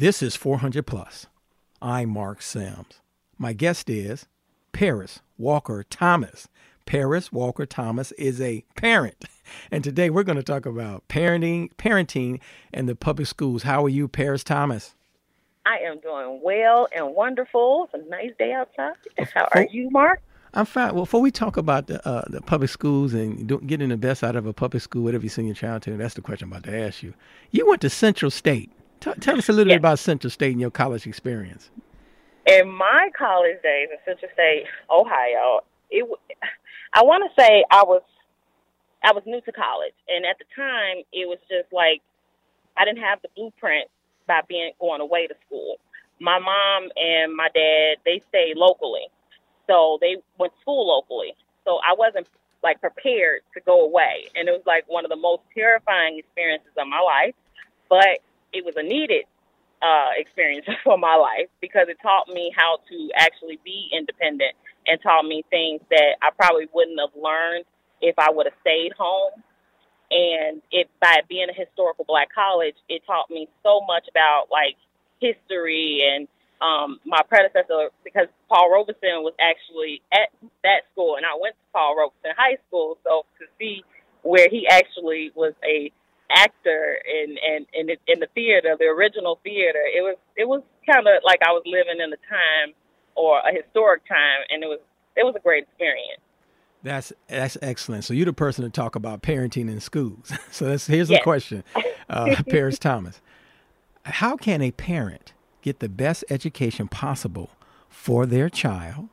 This is 400 Plus. I'm Mark Sims. My guest is Paris Walker Thomas. Paris Walker Thomas is a parent. And today we're going to talk about parenting, parenting and the public schools. How are you, Paris Thomas? I am doing well and wonderful. It's a nice day outside. How are you, Mark? I'm fine. Well, before we talk about the, uh, the public schools and getting the best out of a public school, whatever you send your child to, that's the question I'm about to ask you. You went to Central State. T- tell us a little yes. bit about Central State and your college experience. In my college days in Central State, Ohio, it I want to say I was I was new to college, and at the time it was just like I didn't have the blueprint by being going away to school. My mom and my dad they stayed locally, so they went to school locally. So I wasn't like prepared to go away, and it was like one of the most terrifying experiences of my life. But it was a needed uh, experience for my life because it taught me how to actually be independent and taught me things that I probably wouldn't have learned if I would have stayed home. And it by being a historical black college, it taught me so much about like history and um, my predecessor because Paul Robeson was actually at that school and I went to Paul Robeson High School. So to see where he actually was a actor in in in the, in the theater, the original theater, it was it was kind of like I was living in a time or a historic time, and it was it was a great experience. That's that's excellent. So you're the person to talk about parenting in schools. So that's here's yes. the question, uh, Paris Thomas. How can a parent get the best education possible for their child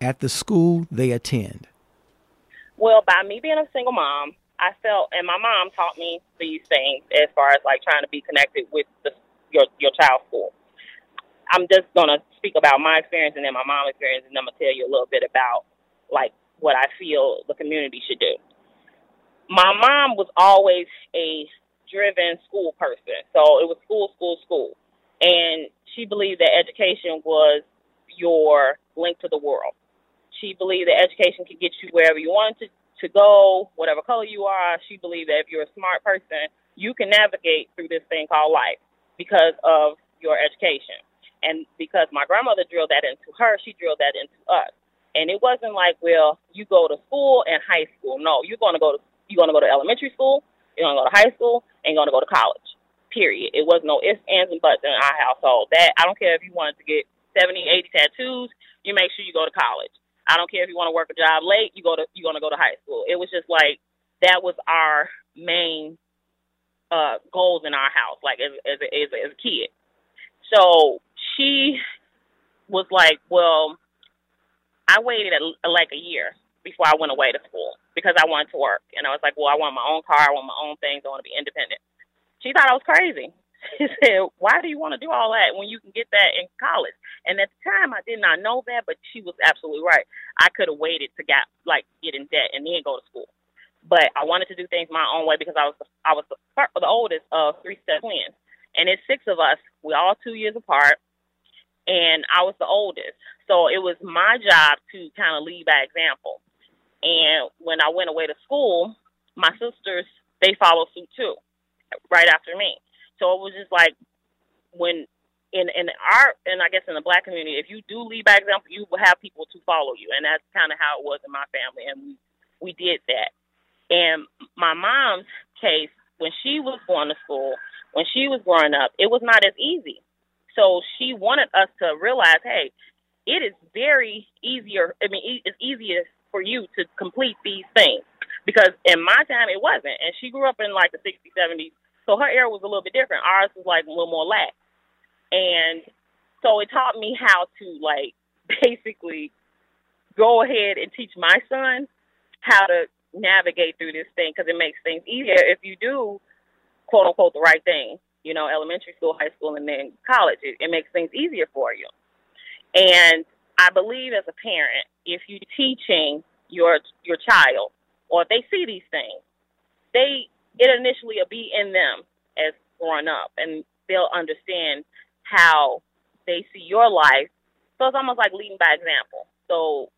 at the school they attend? Well, by me being a single mom, I felt, and my mom taught me these things as far as like trying to be connected with the, your your child's school. I'm just gonna speak about my experience and then my mom's experience, and I'm gonna tell you a little bit about like what I feel the community should do. My mom was always a driven school person, so it was school, school, school, and she believed that education was your link to the world. She believed that education could get you wherever you wanted to, to go, whatever color you are. She believed that if you're a smart person, you can navigate through this thing called life because of your education. And because my grandmother drilled that into her, she drilled that into us. And it wasn't like, well, you go to school and high school. No, you're going to go to you're going to go to elementary school, you're going to go to high school, and you're going to go to college. Period. It was no ifs, ands, and buts in our household. That I don't care if you wanted to get 70, 80 tattoos, you make sure you go to college. I don't care if you want to work a job late, you go to you're to go to high school. It was just like that was our main uh goals in our house, like as as a, as a, as a kid. So she was like, well, I waited a, like a year before I went away to school because I wanted to work. And I was like, well, I want my own car. I want my own things. I want to be independent. She thought I was crazy. She said, why do you want to do all that when you can get that in college? And at the time, I did not know that, but she was absolutely right. I could have waited to get like get in debt and then go to school. But I wanted to do things my own way because I was the, I was the, the oldest of three step twins, and it's six of us. We all two years apart and I was the oldest. So it was my job to kind of lead by example. And when I went away to school, my sisters they followed suit too, right after me. So it was just like when in in our and I guess in the black community, if you do lead by example, you will have people to follow you, and that's kind of how it was in my family, and we we did that. And my mom's case, when she was going to school, when she was growing up, it was not as easy so she wanted us to realize, hey, it is very easier. I mean, it's easier for you to complete these things because in my time it wasn't. And she grew up in like the 60s, 70s, so her era was a little bit different. Ours was like a little more lax, and so it taught me how to like basically go ahead and teach my son how to navigate through this thing because it makes things easier if you do quote unquote the right thing you know, elementary school, high school, and then college. It, it makes things easier for you. And I believe as a parent, if you're teaching your your child, or if they see these things, they it initially will be in them as growing up, and they'll understand how they see your life. So it's almost like leading by example. So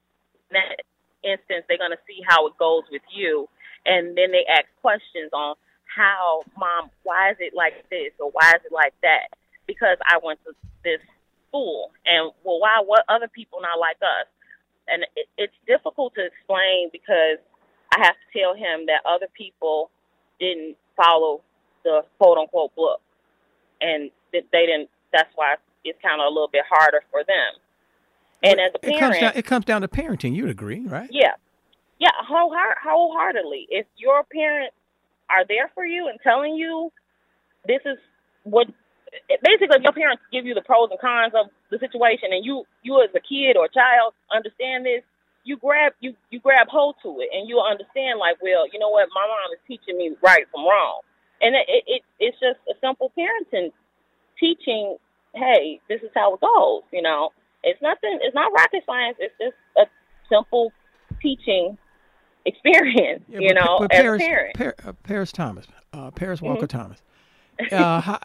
in that instance, they're going to see how it goes with you, and then they ask questions on how, mom, why is it like this or why is it like that? because I went to this school. And well, why? What other people not like us? And it, it's difficult to explain because I have to tell him that other people didn't follow the quote unquote book, and they didn't. That's why it's kind of a little bit harder for them. And as a parent, it comes down, it comes down to parenting. You'd agree, right? Yeah, yeah, wholeheartedly. If your parents are there for you and telling you this is what basically your parents give you the pros and cons of the situation and you you as a kid or a child understand this you grab you you grab hold to it and you'll understand like well you know what? My mom is teaching me right from wrong. And it, it it's just a simple parenting teaching hey this is how it goes you know? It's nothing it's not rocket science. It's just a simple teaching experience yeah, you know but, but as Paris, a parent Paris, uh, Paris Thomas uh, Paris Walker mm-hmm. Thomas. Uh, how,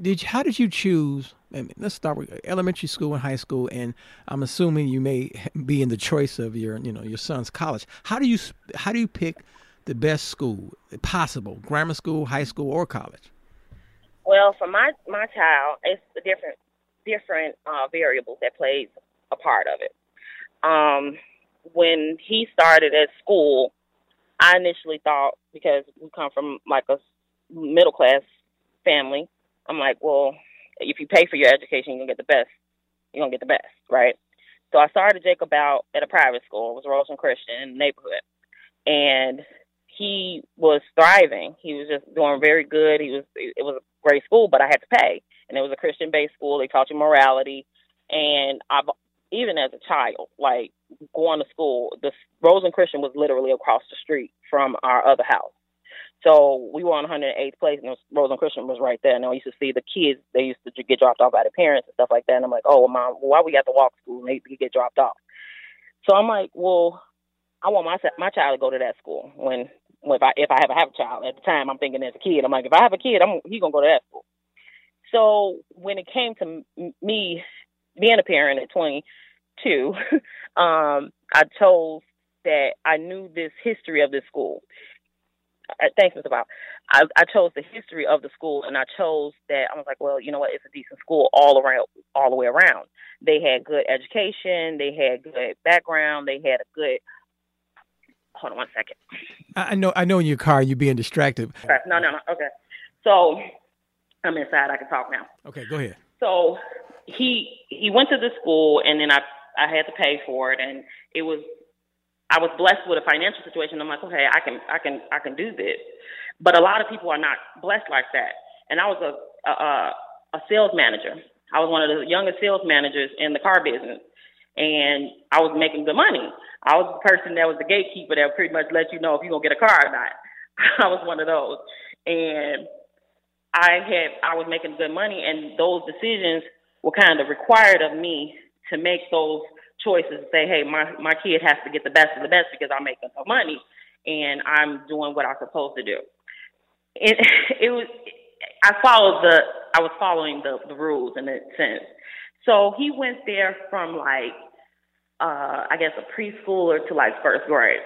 did how did you choose? Let's start with elementary school and high school, and I'm assuming you may be in the choice of your you know your son's college. How do you how do you pick the best school possible? Grammar school, high school, or college? Well, for my my child, it's a different different uh, variables that plays a part of it. Um, when he started at school, I initially thought because we come from like a middle class family, I'm like, well, if you pay for your education, you're gonna get the best. You're gonna get the best, right? So I started Jacob out at a private school. It was Roseland Christian in the neighborhood, and he was thriving. He was just doing very good. He was. It was a great school, but I had to pay, and it was a Christian based school. They taught you morality, and I've even as a child, like going to school, the Roseland Christian was literally across the street from our other house. So we were on 108th place, and Roseland Christian was right there. And I used to see the kids; they used to get dropped off by their parents and stuff like that. And I'm like, "Oh, well, mom, why we got to walk to school? And they get dropped off." So I'm like, "Well, I want my my child to go to that school when, when if I if I ever have a child at the time, I'm thinking as a kid. I'm like, if I have a kid, I'm he's gonna go to that school." So when it came to me being a parent at 22, um, I chose that I knew this history of this school. Thanks, Mr. Bob. I, I chose the history of the school, and I chose that. I was like, well, you know what? It's a decent school all around, all the way around. They had good education. They had good background. They had a good. Hold on one second. I know. I know in your car you're being distracted. No, no, no. Okay. So I'm inside. I can talk now. Okay, go ahead. So he he went to the school, and then I I had to pay for it, and it was I was blessed with a financial situation. I'm like, okay, I can, I can, I can do this. But a lot of people are not blessed like that. And I was a, a, a sales manager. I was one of the youngest sales managers in the car business, and I was making good money. I was the person that was the gatekeeper that pretty much let you know if you're gonna get a car or not. I was one of those, and I had I was making good money, and those decisions were kind of required of me to make those choices and say, hey, my, my kid has to get the best of the best because I'm making money and I'm doing what I'm supposed to do. It, it was, I followed the, I was following the, the rules in a sense. So he went there from like, uh, I guess a preschooler to like first grade.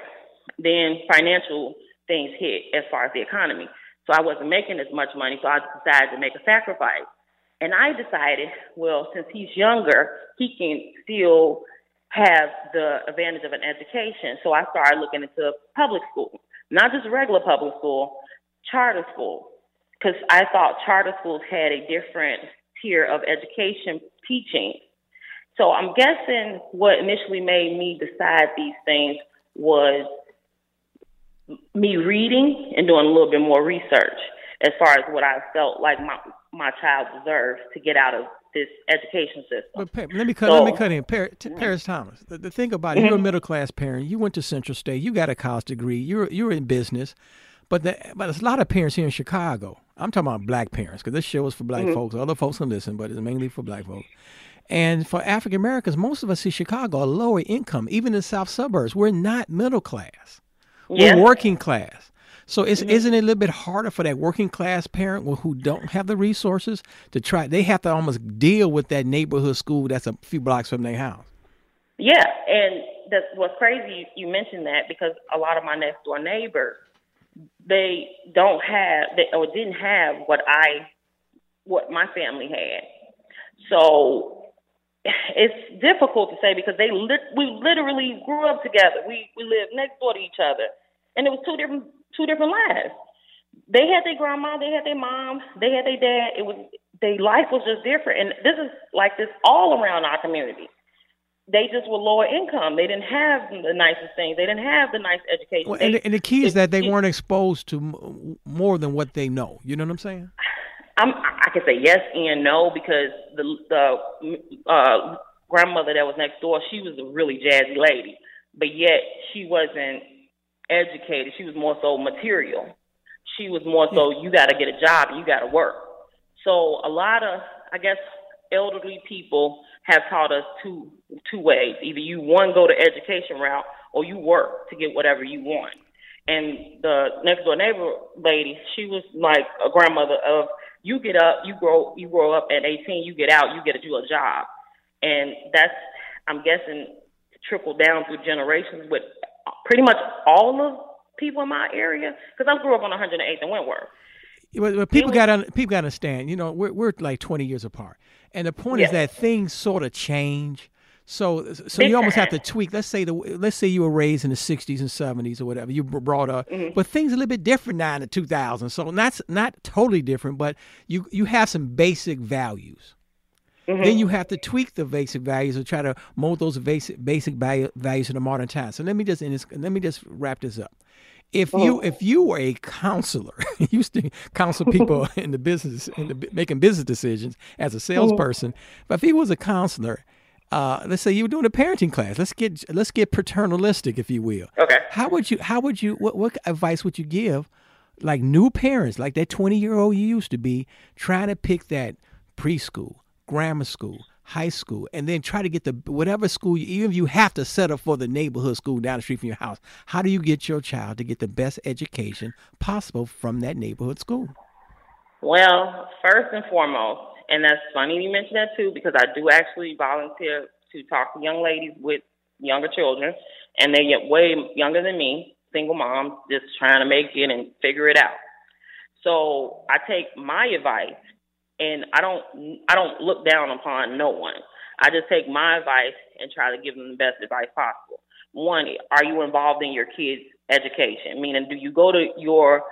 Then financial things hit as far as the economy. So I wasn't making as much money, so I decided to make a sacrifice. And I decided, well, since he's younger, he can still have the advantage of an education. So I started looking into public school, not just regular public school, charter school, because I thought charter schools had a different tier of education teaching. So I'm guessing what initially made me decide these things was me reading and doing a little bit more research as far as what I felt like my my child deserves to get out of this education system. But let me cut. So, let me cut in. Paris, Paris Thomas. The, the, thing about it, you're a mm-hmm. middle class parent. You went to Central State. You got a college degree. You're you're in business. But the, but there's a lot of parents here in Chicago. I'm talking about black parents because this show is for black mm-hmm. folks. Other folks can listen, but it's mainly for black folks. And for African Americans, most of us see Chicago are lower income, even in south suburbs. We're not middle class. We're working class. So is, mm-hmm. isn't it a little bit harder for that working class parent who don't have the resources to try? They have to almost deal with that neighborhood school that's a few blocks from their house. Yeah, and that's what's crazy. You mentioned that because a lot of my next door neighbors, they don't have they, or didn't have what I what my family had. So it's difficult to say because they lit- we literally grew up together. We we lived next door to each other, and it was two different two different lives. They had their grandma, they had their mom, they had their dad. It was their life was just different, and this is like this all around our community they just were lower income. They didn't have the nicest things. They didn't have the nice education. Well, and, they, and, the key is that they weren't exposed to more than what they know. You know what I'm saying? I'm, I can say yes and no because the the uh, grandmother that was next door, she was a really jazzy lady, but yet she wasn't educated. She was more so material. She was more so hmm. you got to get a job, you got to work. So a lot of, I guess, elderly people have taught us two two ways. Either you one go to education route or you work to get whatever you want. And the next door neighbor lady, she was like a grandmother of you get up, you grow you grow up at eighteen, you get out, you get to do a job. And that's I'm guessing trickled down through generations with pretty much all of people in my area because I grew up on 108th and Wentworth. Well, people got to people got to understand. You know, we're we're like 20 years apart. And the point yes. is that things sort of change. So, so you almost have to tweak. Let's say the let's say you were raised in the '60s and '70s or whatever. You were brought up, mm-hmm. but things are a little bit different now in the 2000s. So that's not totally different, but you you have some basic values. Mm-hmm. Then you have to tweak the basic values or try to mold those basic basic values in the modern times. So let me just let me just wrap this up. If you oh. if you were a counselor, you used to counsel people in the business in the making business decisions as a mm-hmm. salesperson, but if he was a counselor, uh, let's say you were doing a parenting class. Let's get let's get paternalistic, if you will. Okay. How would you how would you what what advice would you give, like new parents, like that twenty year old you used to be, trying to pick that preschool, grammar school, high school, and then try to get the whatever school, you, even if you have to settle for the neighborhood school down the street from your house, how do you get your child to get the best education possible from that neighborhood school? Well, first and foremost, and that's funny you mentioned that too, because I do actually volunteer to talk to young ladies with younger children, and they get way younger than me, single moms, just trying to make it and figure it out. So I take my advice and I don't I don't look down upon no one. I just take my advice and try to give them the best advice possible. One, are you involved in your kids' education? Meaning, do you go to your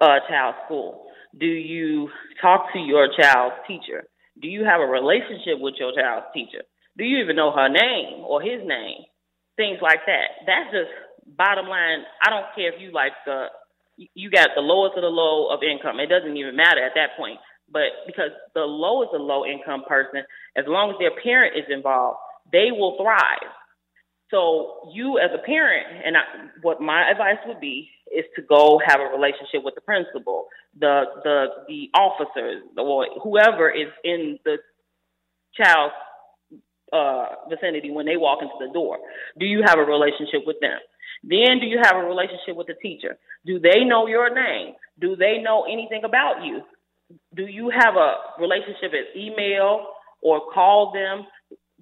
uh, child's school? Do you talk to your child's teacher? Do you have a relationship with your child's teacher? Do you even know her name or his name? Things like that. That's just bottom line. I don't care if you like the you got the lowest of the low of income. It doesn't even matter at that point. But because the low is a low income person, as long as their parent is involved, they will thrive. So you as a parent, and I, what my advice would be is to go have a relationship with the principal, the the the officers, or whoever is in the child's uh, vicinity when they walk into the door. Do you have a relationship with them? Then do you have a relationship with the teacher? Do they know your name? Do they know anything about you? Do you have a relationship as email or call them?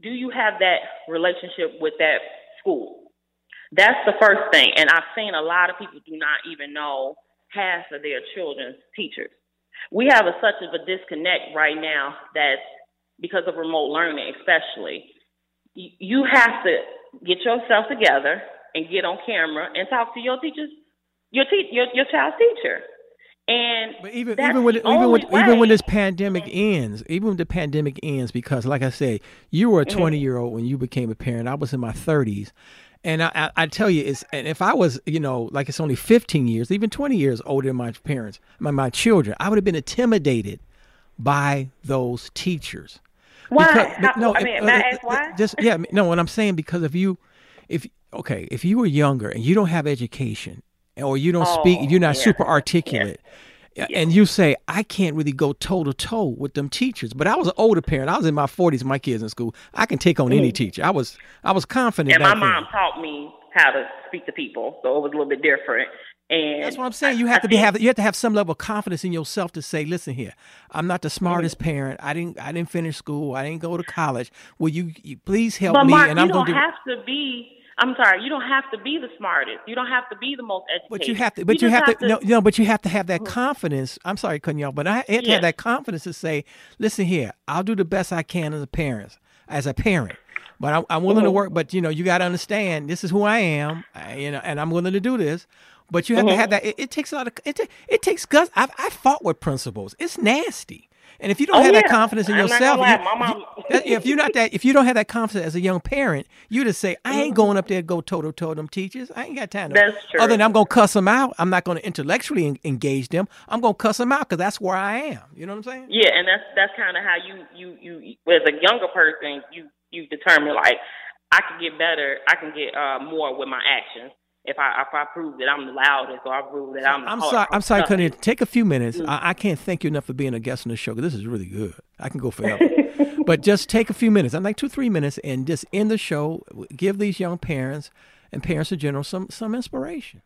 Do you have that relationship with that school? That's the first thing. And I've seen a lot of people do not even know half of their children's teachers. We have a, such of a disconnect right now that because of remote learning, especially, you have to get yourself together and get on camera and talk to your teachers, your te- your, your child's teacher. And but even even when even when even when this pandemic ends, even when the pandemic ends, because like I said, you were a mm-hmm. twenty year old when you became a parent. I was in my thirties. And I, I, I, tell you, it's and if I was, you know, like it's only 15 years, even 20 years older than my parents, my, my children, I would have been intimidated by those teachers. Why? Because, How, no, I mean, uh, why? Just yeah, no. What I'm saying because if you, if okay, if you were younger and you don't have education or you don't oh, speak, you're not yeah. super articulate. Yeah. And you say, I can't really go toe to toe with them teachers. But I was an older parent. I was in my forties, my kids in school. I can take on mm. any teacher. I was I was confident. And my mom taught me how to speak to people, so it was a little bit different. And that's what I'm saying. You have I, to be have you have to have some level of confidence in yourself to say, listen here, I'm not the smartest mm parent. I didn't I didn't finish school. I didn't go to college. Will you, you please help but me? Mark, and I'm going to have to be I'm sorry, you don't have to be the smartest. You don't have to be the most educated. But you have to. But you, you have, have, to. No, no. But you have to have that mm-hmm. confidence. I'm sorry, Kunyal, but I have to yes. have that confidence to say, "Listen here, I'll do the best I can as a parent. As a parent, but I, am willing mm-hmm. to work. But you know, you got to understand, this is who I am. you know, and I'm willing to do this. But you have mm-hmm. to have that. It, it, takes a lot of. It, it takes guts. I've I fought with principals. It's nasty. And if you don't oh, have yeah. that confidence in I'm yourself, you, if you're not that, if you don't have that confidence as a young parent, you just say, "I ain't going up there to go toe to toe them teachers. I ain't got time." To, that's true. Other than I'm gonna cuss them out, I'm not gonna intellectually engage them. I'm gonna cuss them out because that's where I am. You know what I'm saying? Yeah, and that's that's kind of how you you you as a younger person you you determine like I can get better, I can get uh, more with my actions if I if I prove that I'm the loudest or I prove that I'm. I'm sorry. I'm sorry, Cunny. Take a few minutes. Mm-hmm. I, I, can't thank you enough for being a guest on the show. This is really good. I can go forever. but just take a few minutes. I'm like two three minutes, and just end the show. Give these young parents and parents in general some some inspiration.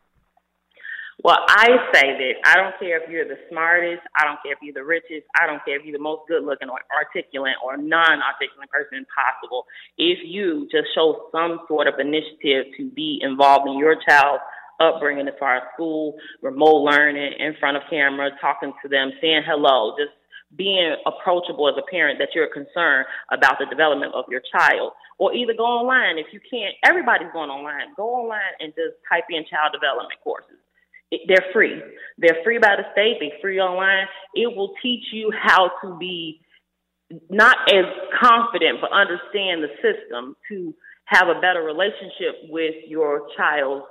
Well, I say that I don't care if you're the smartest, I don't care if you're the richest, I don't care if you're the most good looking or articulate or non articulate person possible. If you just show some sort of initiative to be involved in your child's upbringing as far as school, remote learning, in front of camera, talking to them, saying hello, just being approachable as a parent that you're concerned about the development of your child. Or either go online if you can't, everybody's going online. Go online and just type in child development courses they're free. They're free by the state. They're free online. It will teach you how to be not as confident, but understand the system to have a better relationship with your child's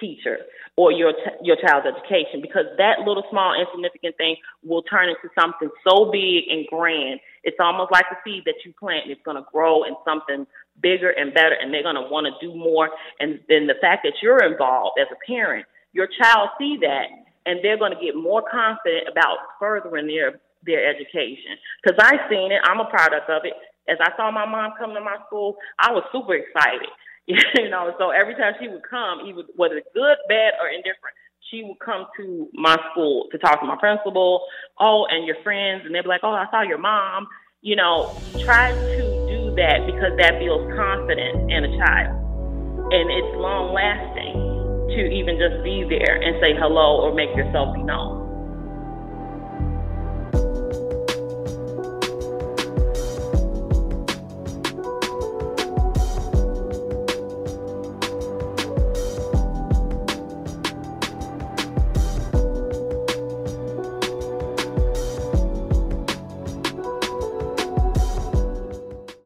teacher or your your child's education because that little small insignificant thing will turn into something so big and grand it's almost like a seed that you plant and it's going to grow in something bigger and better and they're going to want to do more and then the fact that you're involved as a parent your child see that and they're going to get more confident about furthering their their education. Because I've seen it, I'm a product of it. As I saw my mom come to my school, I was super excited. you know, so every time she would come, even whether good, bad, or indifferent, she would come to my school to talk to my principal. Oh, and your friends, and they'd be like, "Oh, I saw your mom." You know, try to do that because that builds confidence in a child, and it's long lasting to even just be there and say hello or make yourself be known.